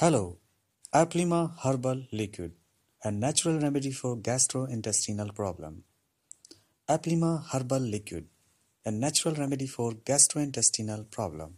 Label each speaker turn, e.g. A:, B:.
A: Hello, Aplima Herbal Liquid, a natural remedy for gastrointestinal problem. Aplima Herbal Liquid, a natural remedy for gastrointestinal problem.